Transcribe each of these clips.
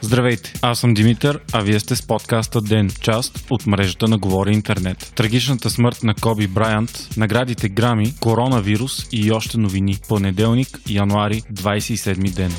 Здравейте, аз съм Димитър, а вие сте с подкаста Ден, част от мрежата на Говори Интернет. Трагичната смърт на Коби Брайант, наградите Грами, коронавирус и още новини. Понеделник, януари, 27 ден.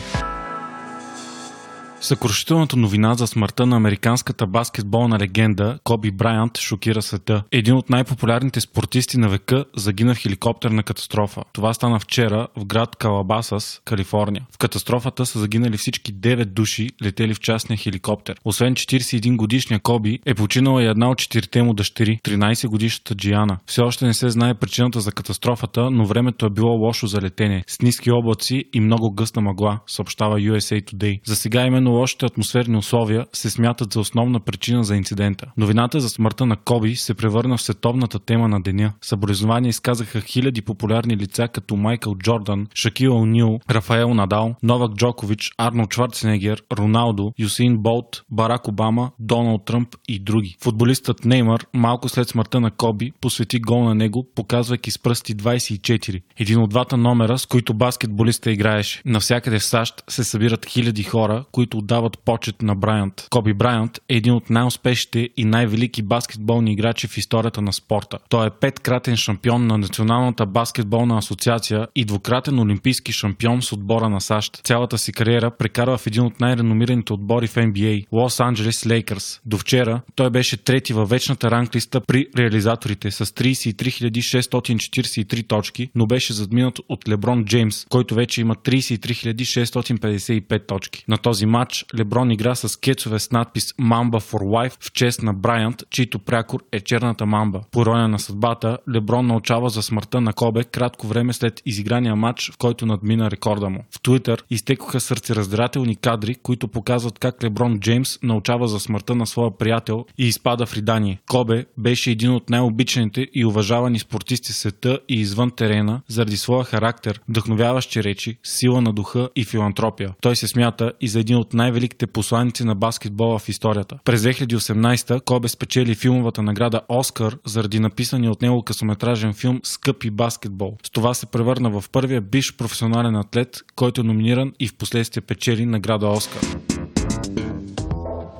Съкрушителната новина за смъртта на американската баскетболна легенда Коби Брайант шокира света. Един от най-популярните спортисти на века загина в хеликоптерна катастрофа. Това стана вчера в град Калабасас, Калифорния. В катастрофата са загинали всички 9 души, летели в частния хеликоптер. Освен 41 годишния Коби, е починала и една от четирите му дъщери, 13 годишната Джиана. Все още не се знае причината за катастрофата, но времето е било лошо за летене, с ниски облаци и много гъста мъгла, съобщава USA Today. За сега именно Именно лошите атмосферни условия се смятат за основна причина за инцидента. Новината за смъртта на Коби се превърна в световната тема на деня. Съболезнования изказаха хиляди популярни лица като Майкъл Джордан, Шакил Онил, Рафаел Надал, Новак Джокович, Арнолд Шварценегер, Роналдо, Юсин Болт, Барак Обама, Доналд Тръмп и други. Футболистът Неймър малко след смъртта на Коби посвети гол на него, показвайки с пръсти 24. Един от двата номера, с които баскетболиста играеше. Навсякъде в САЩ се събират хиляди хора, които отдават почет на Брайант. Коби Брайант е един от най-успешните и най-велики баскетболни играчи в историята на спорта. Той е петкратен шампион на Националната баскетболна асоциация и двукратен олимпийски шампион с отбора на САЩ. Цялата си кариера прекарва в един от най-реномираните отбори в NBA – Лос Анджелес Лейкърс. До вчера той беше трети във вечната ранглиста при реализаторите с 33 643 точки, но беше задминат от Леброн Джеймс, който вече има 33 655 точки. На този матч матч Леброн игра с кецове с надпис Mamba for Life в чест на Брайант, чийто прякор е черната мамба. По роя на съдбата, Леброн научава за смъртта на Кобе кратко време след изиграния матч, в който надмина рекорда му. В Твитър изтекоха сърцераздирателни кадри, които показват как Леброн Джеймс научава за смъртта на своя приятел и изпада в ридание. Кобе беше един от най-обичаните и уважавани спортисти в света и извън терена заради своя характер, вдъхновяващи речи, сила на духа и филантропия. Той се смята и за един от най-великите посланици на баскетбола в историята. През 2018 Кобе спечели филмовата награда Оскар заради написания от него късометражен филм Скъпи баскетбол. С това се превърна в първия биш професионален атлет, който е номиниран и в последствие печели награда Оскар.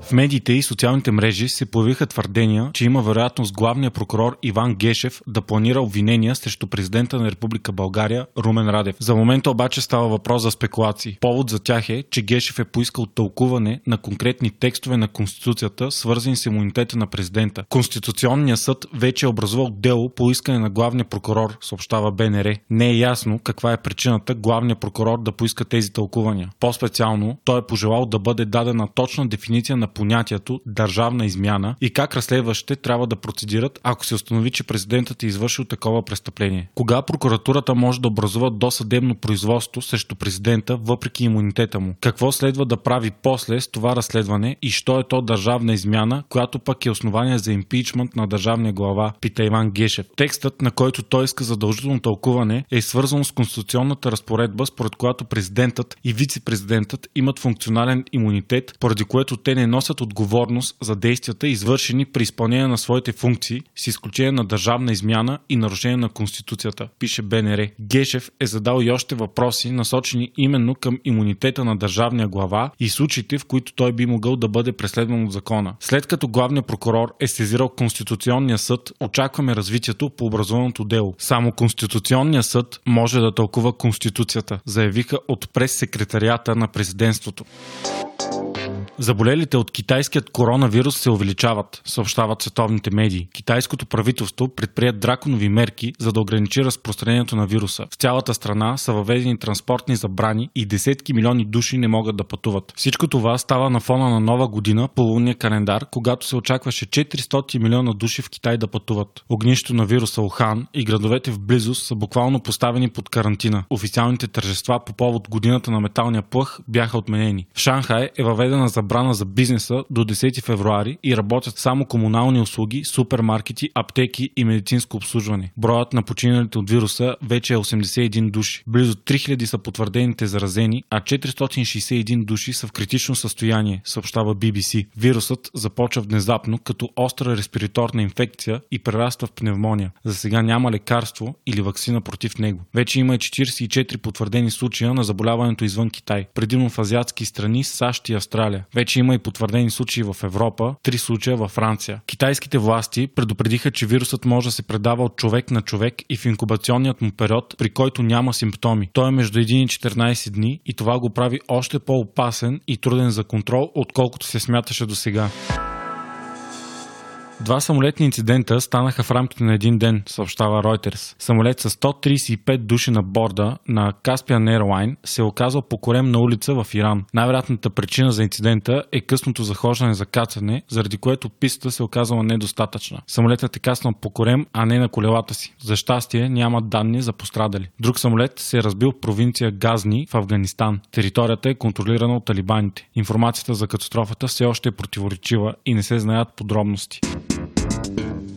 В медиите и социалните мрежи се появиха твърдения, че има вероятност главният прокурор Иван Гешев да планира обвинения срещу президента на Република България Румен Радев. За момента обаче става въпрос за спекулации. Повод за тях е, че Гешев е поискал тълкуване на конкретни текстове на Конституцията, свързани с имунитета на президента. Конституционният съд вече е образувал дело по искане на главния прокурор, съобщава БНР. Не е ясно каква е причината главният прокурор да поиска тези тълкувания. По-специално, той е пожелал да бъде дадена точна дефиниция на понятието държавна измяна и как разследващите трябва да процедират, ако се установи, че президентът е извършил такова престъпление. Кога прокуратурата може да образува досъдебно производство срещу президента въпреки имунитета му? Какво следва да прави после с това разследване и що е то държавна измяна, която пък е основание за импичмент на държавния глава, пита Иван Гешев. Текстът, на който той иска задължително тълкуване, е свързан с конституционната разпоредба, според която президентът и вице-президентът имат функционален имунитет, поради което те не носят носят отговорност за действията, извършени при изпълнение на своите функции, с изключение на държавна измяна и нарушение на Конституцията, пише БНР. Гешев е задал и още въпроси, насочени именно към имунитета на държавния глава и случаите, в които той би могъл да бъде преследван от закона. След като главният прокурор е сезирал Конституционния съд, очакваме развитието по образованото дело. Само Конституционният съд може да тълкува Конституцията, заявиха от прес-секретарията на президентството. Заболелите от китайският коронавирус се увеличават, съобщават световните медии. Китайското правителство предприят драконови мерки, за да ограничи разпространението на вируса. В цялата страна са въведени транспортни забрани и десетки милиони души не могат да пътуват. Всичко това става на фона на нова година по лунния календар, когато се очакваше 400 милиона души в Китай да пътуват. Огнището на вируса Охан и градовете в близост са буквално поставени под карантина. Официалните тържества по повод годината на металния плъх бяха отменени. В Шанхай е въведена забрана забрана за бизнеса до 10 февруари и работят само комунални услуги, супермаркети, аптеки и медицинско обслужване. Броят на починалите от вируса вече е 81 души. Близо 3000 са потвърдените заразени, а 461 души са в критично състояние, съобщава BBC. Вирусът започва внезапно като остра респираторна инфекция и прераства в пневмония. За сега няма лекарство или вакцина против него. Вече има и 44 потвърдени случая на заболяването извън Китай, предимно в азиатски страни, САЩ и Австралия. Вече има и потвърдени случаи в Европа, три случая във Франция. Китайските власти предупредиха, че вирусът може да се предава от човек на човек и в инкубационният му период, при който няма симптоми. Той е между 1 и 14 дни и това го прави още по-опасен и труден за контрол, отколкото се смяташе до сега. Два самолетни инцидента станаха в рамките на един ден, съобщава Reuters. Самолет с 135 души на борда на Caspian Airline се е оказал покорем на улица в Иран. Най-вероятната причина за инцидента е късното захождане за кацане, заради което пистата се е оказала недостатъчна. Самолетът е каснал по корем, а не на колелата си. За щастие няма данни за пострадали. Друг самолет се е разбил в провинция Газни в Афганистан. Територията е контролирана от талибаните. Информацията за катастрофата все още е противоречива и не се знаят подробности. Thank you.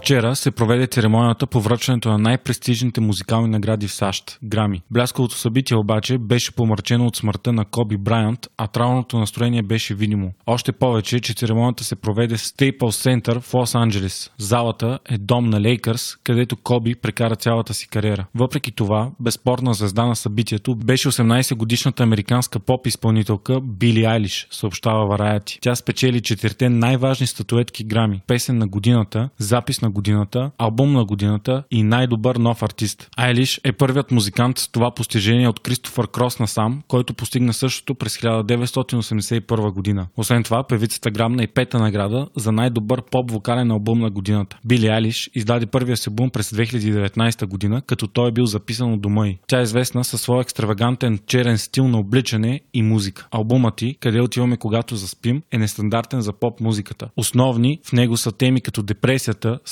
Вчера се проведе церемонията по връчването на най-престижните музикални награди в САЩ – Грами. Блясковото събитие обаче беше помърчено от смъртта на Коби Брайант, а травното настроение беше видимо. Още повече, че церемонията се проведе в Staples Center в Лос-Анджелес. Залата е дом на Лейкърс, където Коби прекара цялата си кариера. Въпреки това, безспорна звезда на събитието беше 18-годишната американска поп-изпълнителка Били Айлиш, съобщава Вараяти. Тя спечели четирите най-важни статуетки Грами – песен на годината, запис на годината, албум на годината и най-добър нов артист. Айлиш е първият музикант с това постижение от Кристофър Крос насам, който постигна същото през 1981 година. Освен това, певицата грабна и пета награда за най-добър поп-вокален албум на годината. Били Айлиш издаде първия си албум през 2019 година, като той е бил записан от дома й. Тя е известна със своя екстравагантен черен стил на обличане и музика. Албумът ти, къде отиваме когато заспим, е нестандартен за поп музиката. Основни в него са теми като депресията,